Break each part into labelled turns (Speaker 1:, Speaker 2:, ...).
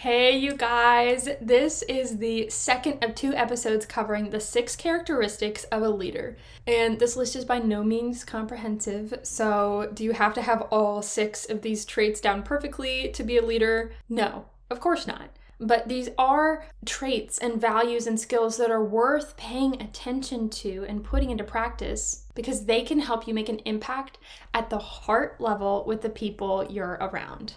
Speaker 1: Hey, you guys! This is the second of two episodes covering the six characteristics of a leader. And this list is by no means comprehensive, so do you have to have all six of these traits down perfectly to be a leader? No, of course not. But these are traits and values and skills that are worth paying attention to and putting into practice because they can help you make an impact at the heart level with the people you're around.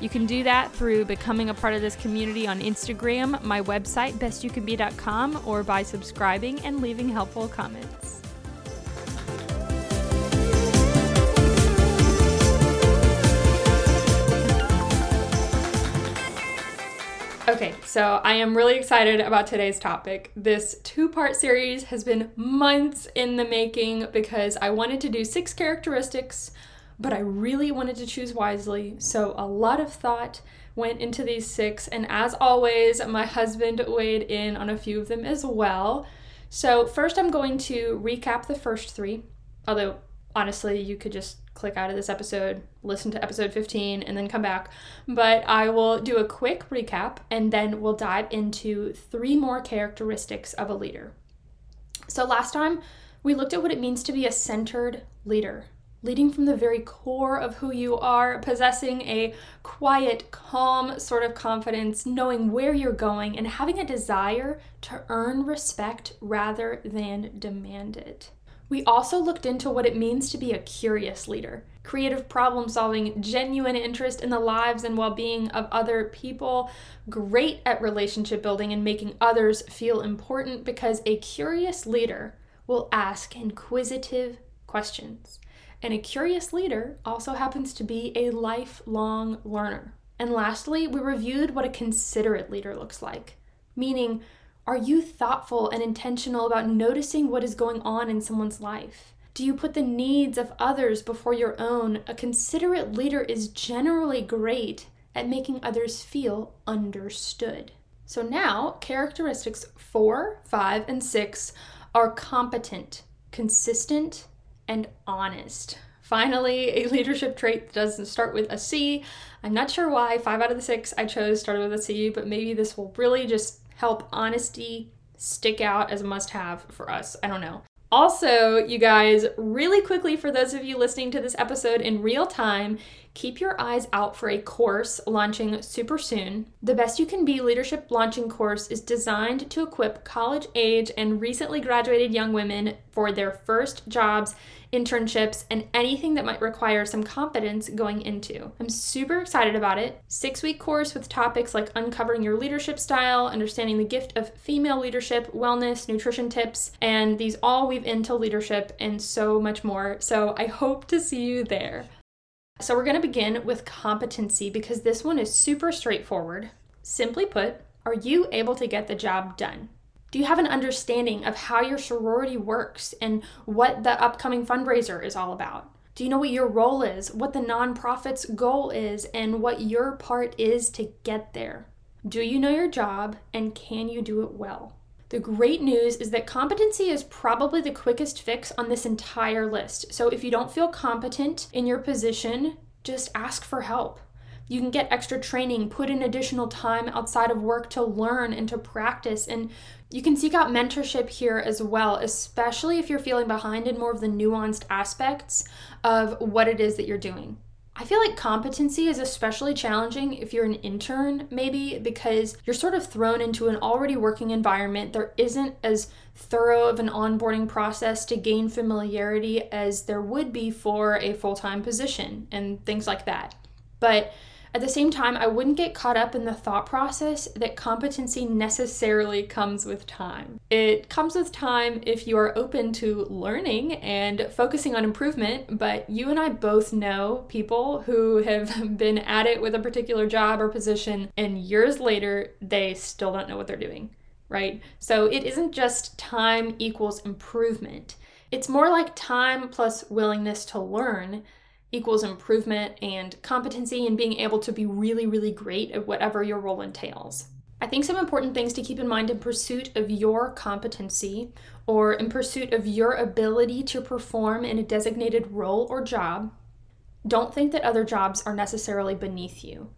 Speaker 1: You can do that through becoming a part of this community on Instagram, my website, bestyoucanbe.com, or by subscribing and leaving helpful comments. Okay, so I am really excited about today's topic. This two part series has been months in the making because I wanted to do six characteristics but I really wanted to choose wisely, so a lot of thought went into these six, and as always, my husband weighed in on a few of them as well. So, first, I'm going to recap the first three, although honestly, you could just click out of this episode, listen to episode 15, and then come back. But I will do a quick recap and then we'll dive into three more characteristics of a leader. So, last time we looked at what it means to be a centered leader leading from the very core of who you are, possessing a quiet, calm sort of confidence, knowing where you're going, and having a desire to earn respect rather than demand it. We also looked into what it means to be a curious leader creative problem solving, genuine interest in the lives and well being of other people, great at relationship building and making others feel important because a curious leader will ask inquisitive questions. And a curious leader also happens to be a lifelong learner. And lastly, we reviewed what a considerate leader looks like, meaning, are you thoughtful and intentional about noticing what is going on in someone's life? Do you put the needs of others before your own? A considerate leader is generally great at making others feel understood. So now, characteristics four, five, and six are competent, consistent, and honest. Finally, a leadership trait that doesn't start with a C. I'm not sure why five out of the six I chose started with a C, but maybe this will really just help honesty stick out as a must have for us. I don't know. Also, you guys, really quickly for those of you listening to this episode in real time, keep your eyes out for a course launching super soon. The Best You Can Be Leadership Launching course is designed to equip college age and recently graduated young women for their first jobs internships, and anything that might require some confidence going into. I'm super excited about it. Six week course with topics like uncovering your leadership style, understanding the gift of female leadership, wellness, nutrition tips, and these all weave into leadership and so much more. So I hope to see you there. So we're going to begin with competency because this one is super straightforward. Simply put, are you able to get the job done? Do you have an understanding of how your sorority works and what the upcoming fundraiser is all about? Do you know what your role is, what the nonprofit's goal is, and what your part is to get there? Do you know your job and can you do it well? The great news is that competency is probably the quickest fix on this entire list. So if you don't feel competent in your position, just ask for help. You can get extra training, put in additional time outside of work to learn and to practice, and you can seek out mentorship here as well, especially if you're feeling behind in more of the nuanced aspects of what it is that you're doing. I feel like competency is especially challenging if you're an intern, maybe because you're sort of thrown into an already working environment. There isn't as thorough of an onboarding process to gain familiarity as there would be for a full time position and things like that. But At the same time, I wouldn't get caught up in the thought process that competency necessarily comes with time. It comes with time if you are open to learning and focusing on improvement, but you and I both know people who have been at it with a particular job or position, and years later, they still don't know what they're doing, right? So it isn't just time equals improvement. It's more like time plus willingness to learn equals improvement and competency and being able to be really, really great at whatever your role entails. I think some important things to keep in mind in pursuit of your competency or in pursuit of your ability to perform in a designated role or job. Don't think that other jobs are necessarily beneath you.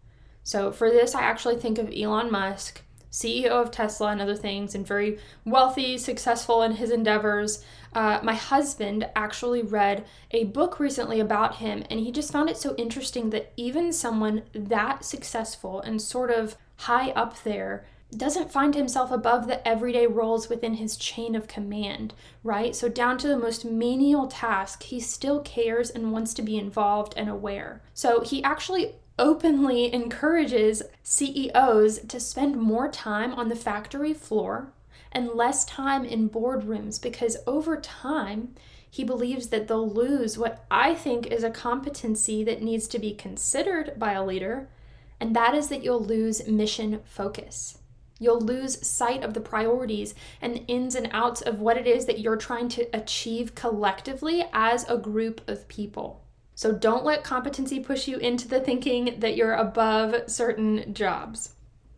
Speaker 1: So, for this, I actually think of Elon Musk CEO of Tesla and other things, and very wealthy, successful in his endeavors. Uh, my husband actually read a book recently about him, and he just found it so interesting that even someone that successful and sort of high up there doesn't find himself above the everyday roles within his chain of command, right? So, down to the most menial task, he still cares and wants to be involved and aware. So, he actually openly encourages CEOs to spend more time on the factory floor and less time in boardrooms because over time, he believes that they'll lose what I think is a competency that needs to be considered by a leader, and that is that you'll lose mission focus. You'll lose sight of the priorities and the ins and outs of what it is that you're trying to achieve collectively as a group of people. So don't let competency push you into the thinking that you're above certain jobs.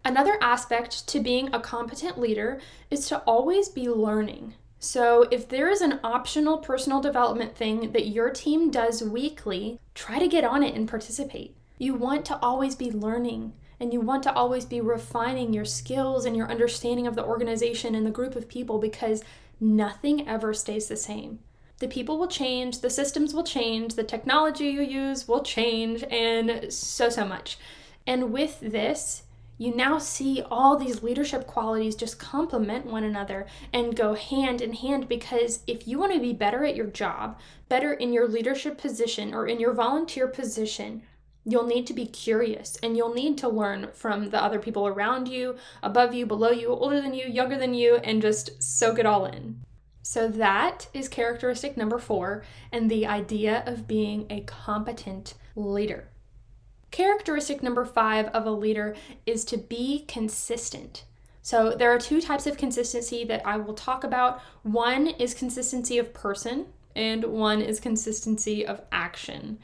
Speaker 1: Another aspect to being a competent leader is to always be learning. So, if there is an optional personal development thing that your team does weekly, try to get on it and participate. You want to always be learning and you want to always be refining your skills and your understanding of the organization and the group of people because nothing ever stays the same the people will change, the systems will change, the technology you use will change, and so, so much. And with this, you now see all these leadership qualities just complement one another and go hand in hand because if you want to be better at your job, better in your leadership position or in your volunteer position, you'll need to be curious and you'll need to learn from the other people around you, above you, below you, older than you, younger than you, and just soak it all in. So, that is characteristic number four, and the idea of being a competent leader. Characteristic number five of a leader is to be consistent. So, there are two types of consistency that I will talk about. One is consistency of person, and one is consistency of action.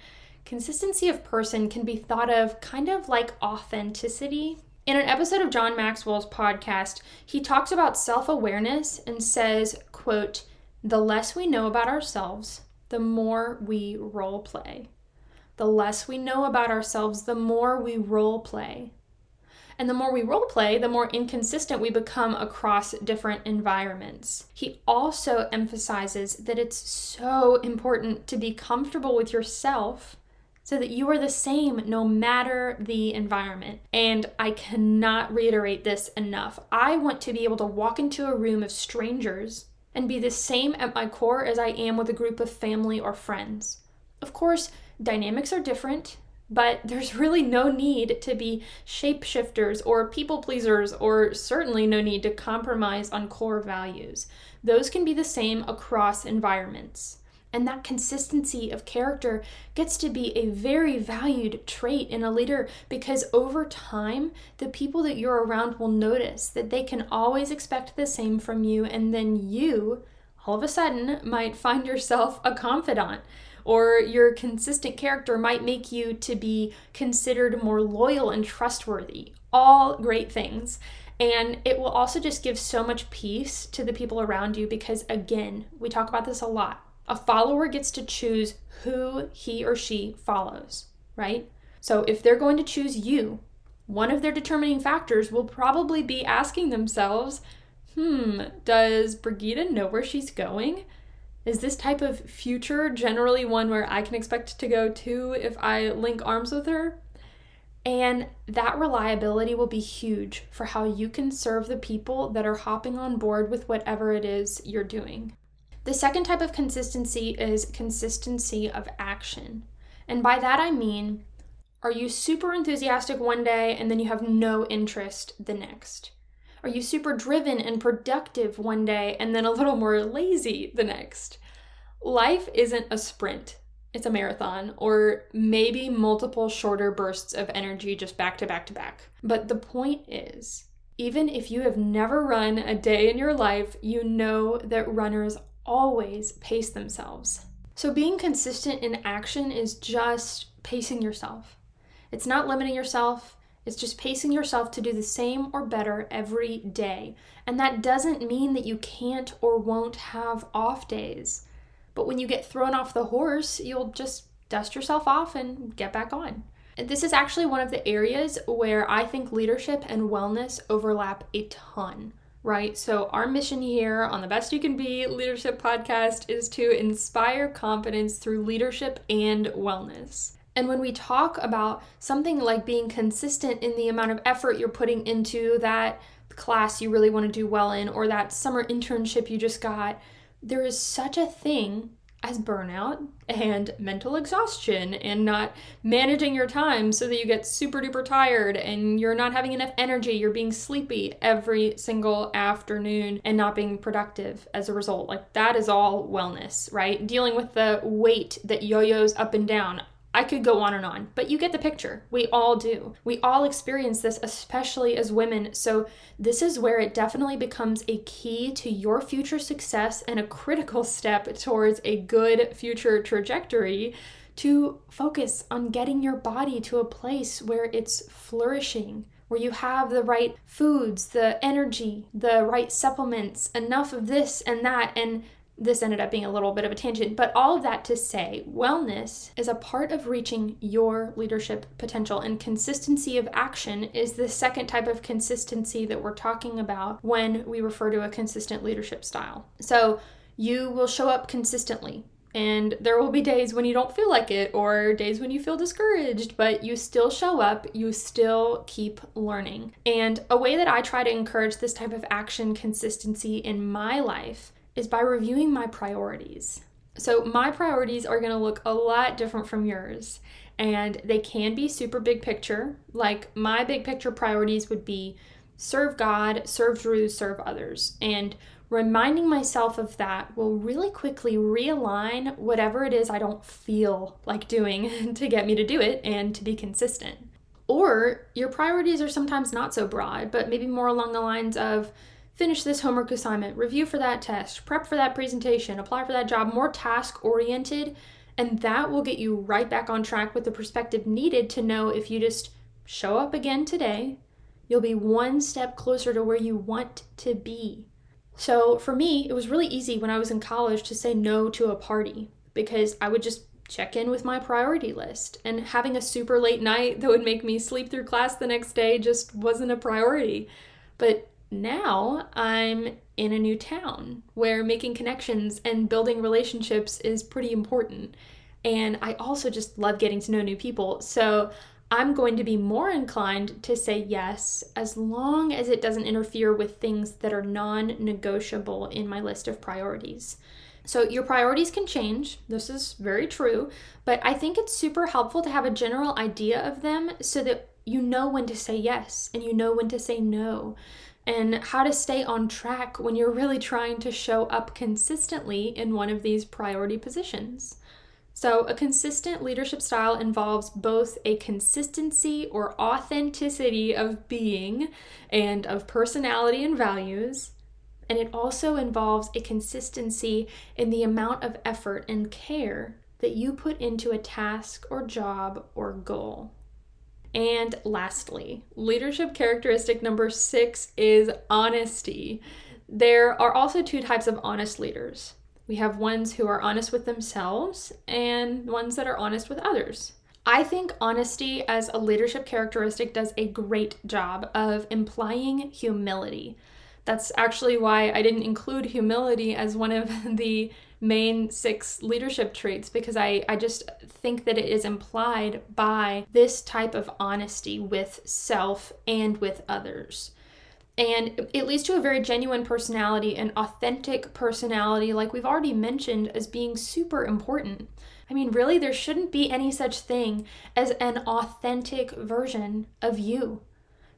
Speaker 1: Consistency of person can be thought of kind of like authenticity in an episode of John Maxwell's podcast, he talks about self-awareness and says, quote, "The less we know about ourselves, the more we role play. The less we know about ourselves, the more we role play. And the more we role play, the more inconsistent we become across different environments. He also emphasizes that it's so important to be comfortable with yourself so that you are the same no matter the environment. And I cannot reiterate this enough. I want to be able to walk into a room of strangers and be the same at my core as I am with a group of family or friends. Of course, dynamics are different, but there's really no need to be shapeshifters or people pleasers, or certainly no need to compromise on core values. Those can be the same across environments. And that consistency of character gets to be a very valued trait in a leader because over time, the people that you're around will notice that they can always expect the same from you, and then you, all of a sudden, might find yourself a confidant. Or your consistent character might make you to be considered more loyal and trustworthy. All great things. And it will also just give so much peace to the people around you because, again, we talk about this a lot a follower gets to choose who he or she follows, right? So if they're going to choose you, one of their determining factors will probably be asking themselves, hmm, does Brigitta know where she's going? Is this type of future generally one where I can expect to go to if I link arms with her? And that reliability will be huge for how you can serve the people that are hopping on board with whatever it is you're doing. The second type of consistency is consistency of action. And by that I mean Are you super enthusiastic one day and then you have no interest the next? Are you super driven and productive one day and then a little more lazy the next? Life isn't a sprint, it's a marathon, or maybe multiple shorter bursts of energy just back to back to back. But the point is, even if you have never run a day in your life, you know that runners always pace themselves. So being consistent in action is just pacing yourself. It's not limiting yourself, it's just pacing yourself to do the same or better every day. And that doesn't mean that you can't or won't have off days. But when you get thrown off the horse, you'll just dust yourself off and get back on. This is actually one of the areas where I think leadership and wellness overlap a ton, right? So, our mission here on the Best You Can Be Leadership Podcast is to inspire confidence through leadership and wellness. And when we talk about something like being consistent in the amount of effort you're putting into that class you really want to do well in or that summer internship you just got, there is such a thing as burnout and mental exhaustion and not managing your time so that you get super duper tired and you're not having enough energy, you're being sleepy every single afternoon and not being productive as a result. Like that is all wellness, right? Dealing with the weight that yo yo's up and down. I could go on and on, but you get the picture. We all do. We all experience this, especially as women. So, this is where it definitely becomes a key to your future success and a critical step towards a good future trajectory to focus on getting your body to a place where it's flourishing, where you have the right foods, the energy, the right supplements, enough of this and that, and this ended up being a little bit of a tangent, but all of that to say, wellness is a part of reaching your leadership potential, and consistency of action is the second type of consistency that we're talking about when we refer to a consistent leadership style. So, you will show up consistently. And there will be days when you don't feel like it, or days when you feel discouraged, but you still show up, you still keep learning. And a way that I try to encourage this type of action consistency in my life is by reviewing my priorities. So, my priorities are going to look a lot different from yours, and they can be super big picture. Like, my big picture priorities would be serve God, serve Drew, serve others. And reminding myself of that will really quickly realign whatever it is I don't feel like doing to get me to do it and to be consistent. Or your priorities are sometimes not so broad, but maybe more along the lines of finish this homework assignment, review for that test, prep for that presentation, apply for that job, more task oriented. And that will get you right back on track with the perspective needed to know if you just show up again today, you'll be one step closer to where you want to be. So for me, it was really easy when I was in college to say no to a party because I would just check in with my priority list. And having a super late night that would make me sleep through class the next day just wasn't a priority. But now I'm in a new town where making connections and building relationships is pretty important. And I also just love getting to know new people. So I'm going to be more inclined to say yes as long as it doesn't interfere with things that are non negotiable in my list of priorities. So, your priorities can change. This is very true. But I think it's super helpful to have a general idea of them so that you know when to say yes and you know when to say no and how to stay on track when you're really trying to show up consistently in one of these priority positions. So, a consistent leadership style involves both a consistency or authenticity of being and of personality and values, and it also involves a consistency in the amount of effort and care that you put into a task or job or goal. And lastly, leadership characteristic number six is honesty. There are also two types of honest leaders. We have ones who are honest with themselves and ones that are honest with others. I think honesty as a leadership characteristic does a great job of implying humility. That's actually why I didn't include humility as one of the main six leadership traits because I, I just think that it is implied by this type of honesty with self and with others. And it leads to a very genuine personality, an authentic personality, like we've already mentioned, as being super important. I mean, really, there shouldn't be any such thing as an authentic version of you.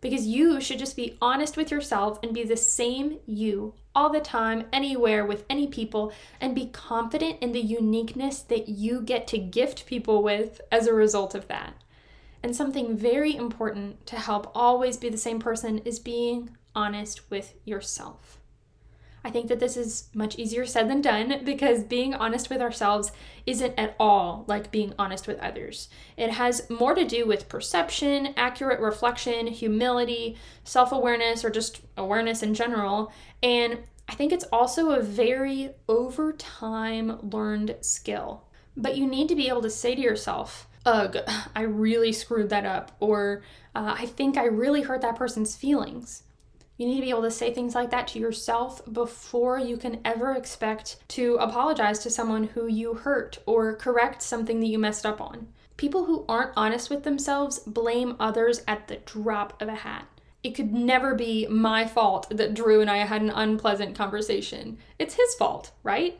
Speaker 1: Because you should just be honest with yourself and be the same you all the time, anywhere, with any people, and be confident in the uniqueness that you get to gift people with as a result of that. And something very important to help always be the same person is being honest with yourself. I think that this is much easier said than done because being honest with ourselves isn't at all like being honest with others. It has more to do with perception, accurate reflection, humility, self awareness, or just awareness in general. And I think it's also a very over time learned skill. But you need to be able to say to yourself, ugh, I really screwed that up, or uh, I think I really hurt that person's feelings. You need to be able to say things like that to yourself before you can ever expect to apologize to someone who you hurt or correct something that you messed up on. People who aren't honest with themselves blame others at the drop of a hat. It could never be my fault that Drew and I had an unpleasant conversation. It's his fault, right?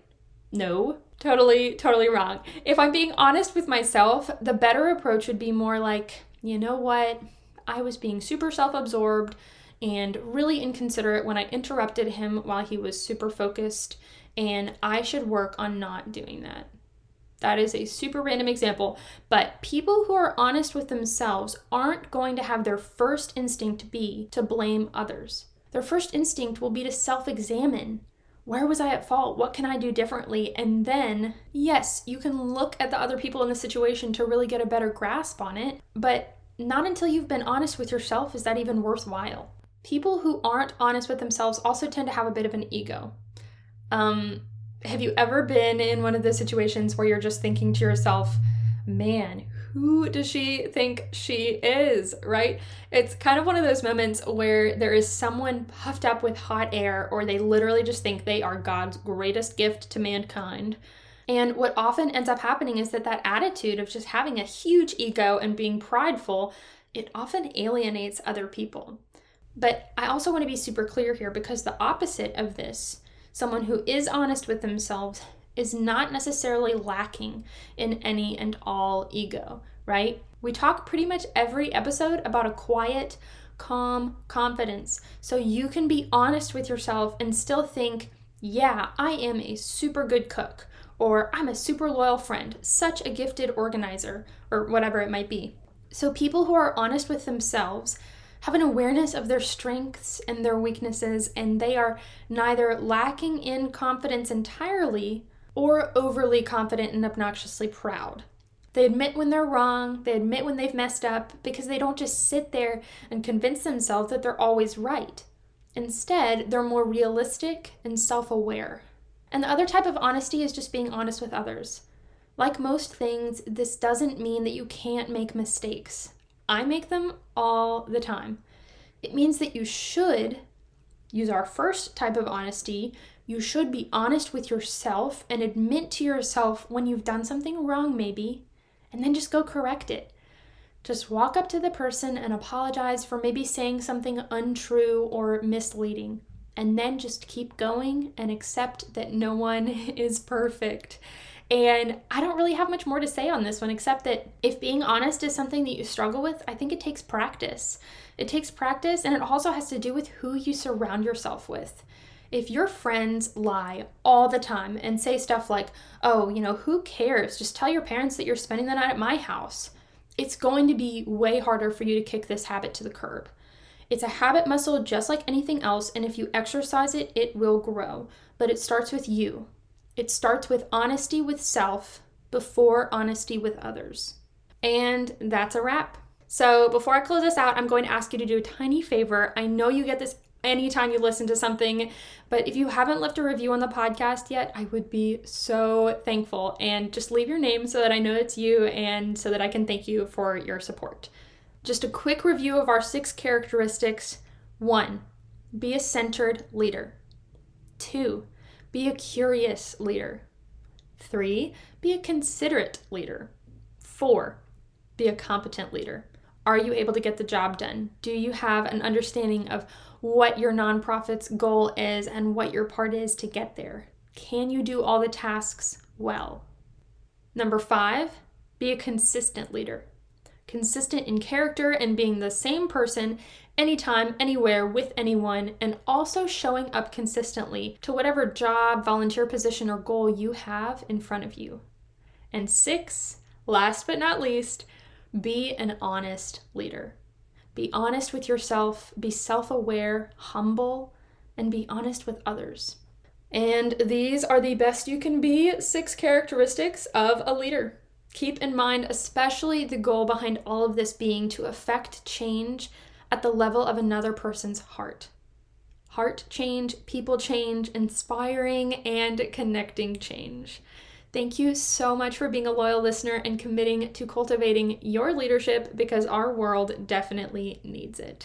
Speaker 1: No, totally, totally wrong. If I'm being honest with myself, the better approach would be more like, you know what? I was being super self absorbed and really inconsiderate when I interrupted him while he was super focused, and I should work on not doing that. That is a super random example, but people who are honest with themselves aren't going to have their first instinct be to blame others. Their first instinct will be to self examine. Where was I at fault? What can I do differently? And then, yes, you can look at the other people in the situation to really get a better grasp on it, but not until you've been honest with yourself is that even worthwhile people who aren't honest with themselves also tend to have a bit of an ego. Um, have you ever been in one of those situations where you're just thinking to yourself, man, who does she think she is, right? It's kind of one of those moments where there is someone puffed up with hot air, or they literally just think they are God's greatest gift to mankind. And what often ends up happening is that that attitude of just having a huge ego and being prideful, it often alienates other people. But I also want to be super clear here because the opposite of this, someone who is honest with themselves, is not necessarily lacking in any and all ego, right? We talk pretty much every episode about a quiet, calm confidence. So you can be honest with yourself and still think, yeah, I am a super good cook, or I'm a super loyal friend, such a gifted organizer, or whatever it might be. So people who are honest with themselves have an awareness of their strengths and their weaknesses, and they are neither lacking in confidence entirely or overly confident and obnoxiously proud. They admit when they're wrong, they admit when they've messed up, because they don't just sit there and convince themselves that they're always right. Instead, they're more realistic and self aware. And the other type of honesty is just being honest with others. Like most things, this doesn't mean that you can't make mistakes. I make them all the time. It means that you should use our first type of honesty. You should be honest with yourself and admit to yourself when you've done something wrong, maybe, and then just go correct it. Just walk up to the person and apologize for maybe saying something untrue or misleading. And then just keep going and accept that no one is perfect. And I don't really have much more to say on this one, except that if being honest is something that you struggle with, I think it takes practice. It takes practice, and it also has to do with who you surround yourself with. If your friends lie all the time and say stuff like, oh, you know, who cares? Just tell your parents that you're spending the night at my house. It's going to be way harder for you to kick this habit to the curb. It's a habit muscle just like anything else, and if you exercise it, it will grow. But it starts with you. It starts with honesty with self before honesty with others. And that's a wrap. So, before I close this out, I'm going to ask you to do a tiny favor. I know you get this anytime you listen to something, but if you haven't left a review on the podcast yet, I would be so thankful. And just leave your name so that I know it's you and so that I can thank you for your support. Just a quick review of our six characteristics. One, be a centered leader. Two, be a curious leader. Three, be a considerate leader. Four, be a competent leader. Are you able to get the job done? Do you have an understanding of what your nonprofit's goal is and what your part is to get there? Can you do all the tasks well? Number five, be a consistent leader. Consistent in character and being the same person anytime, anywhere, with anyone, and also showing up consistently to whatever job, volunteer position, or goal you have in front of you. And six, last but not least, be an honest leader. Be honest with yourself, be self aware, humble, and be honest with others. And these are the best you can be six characteristics of a leader. Keep in mind, especially the goal behind all of this being to affect change at the level of another person's heart. Heart change, people change, inspiring and connecting change. Thank you so much for being a loyal listener and committing to cultivating your leadership because our world definitely needs it.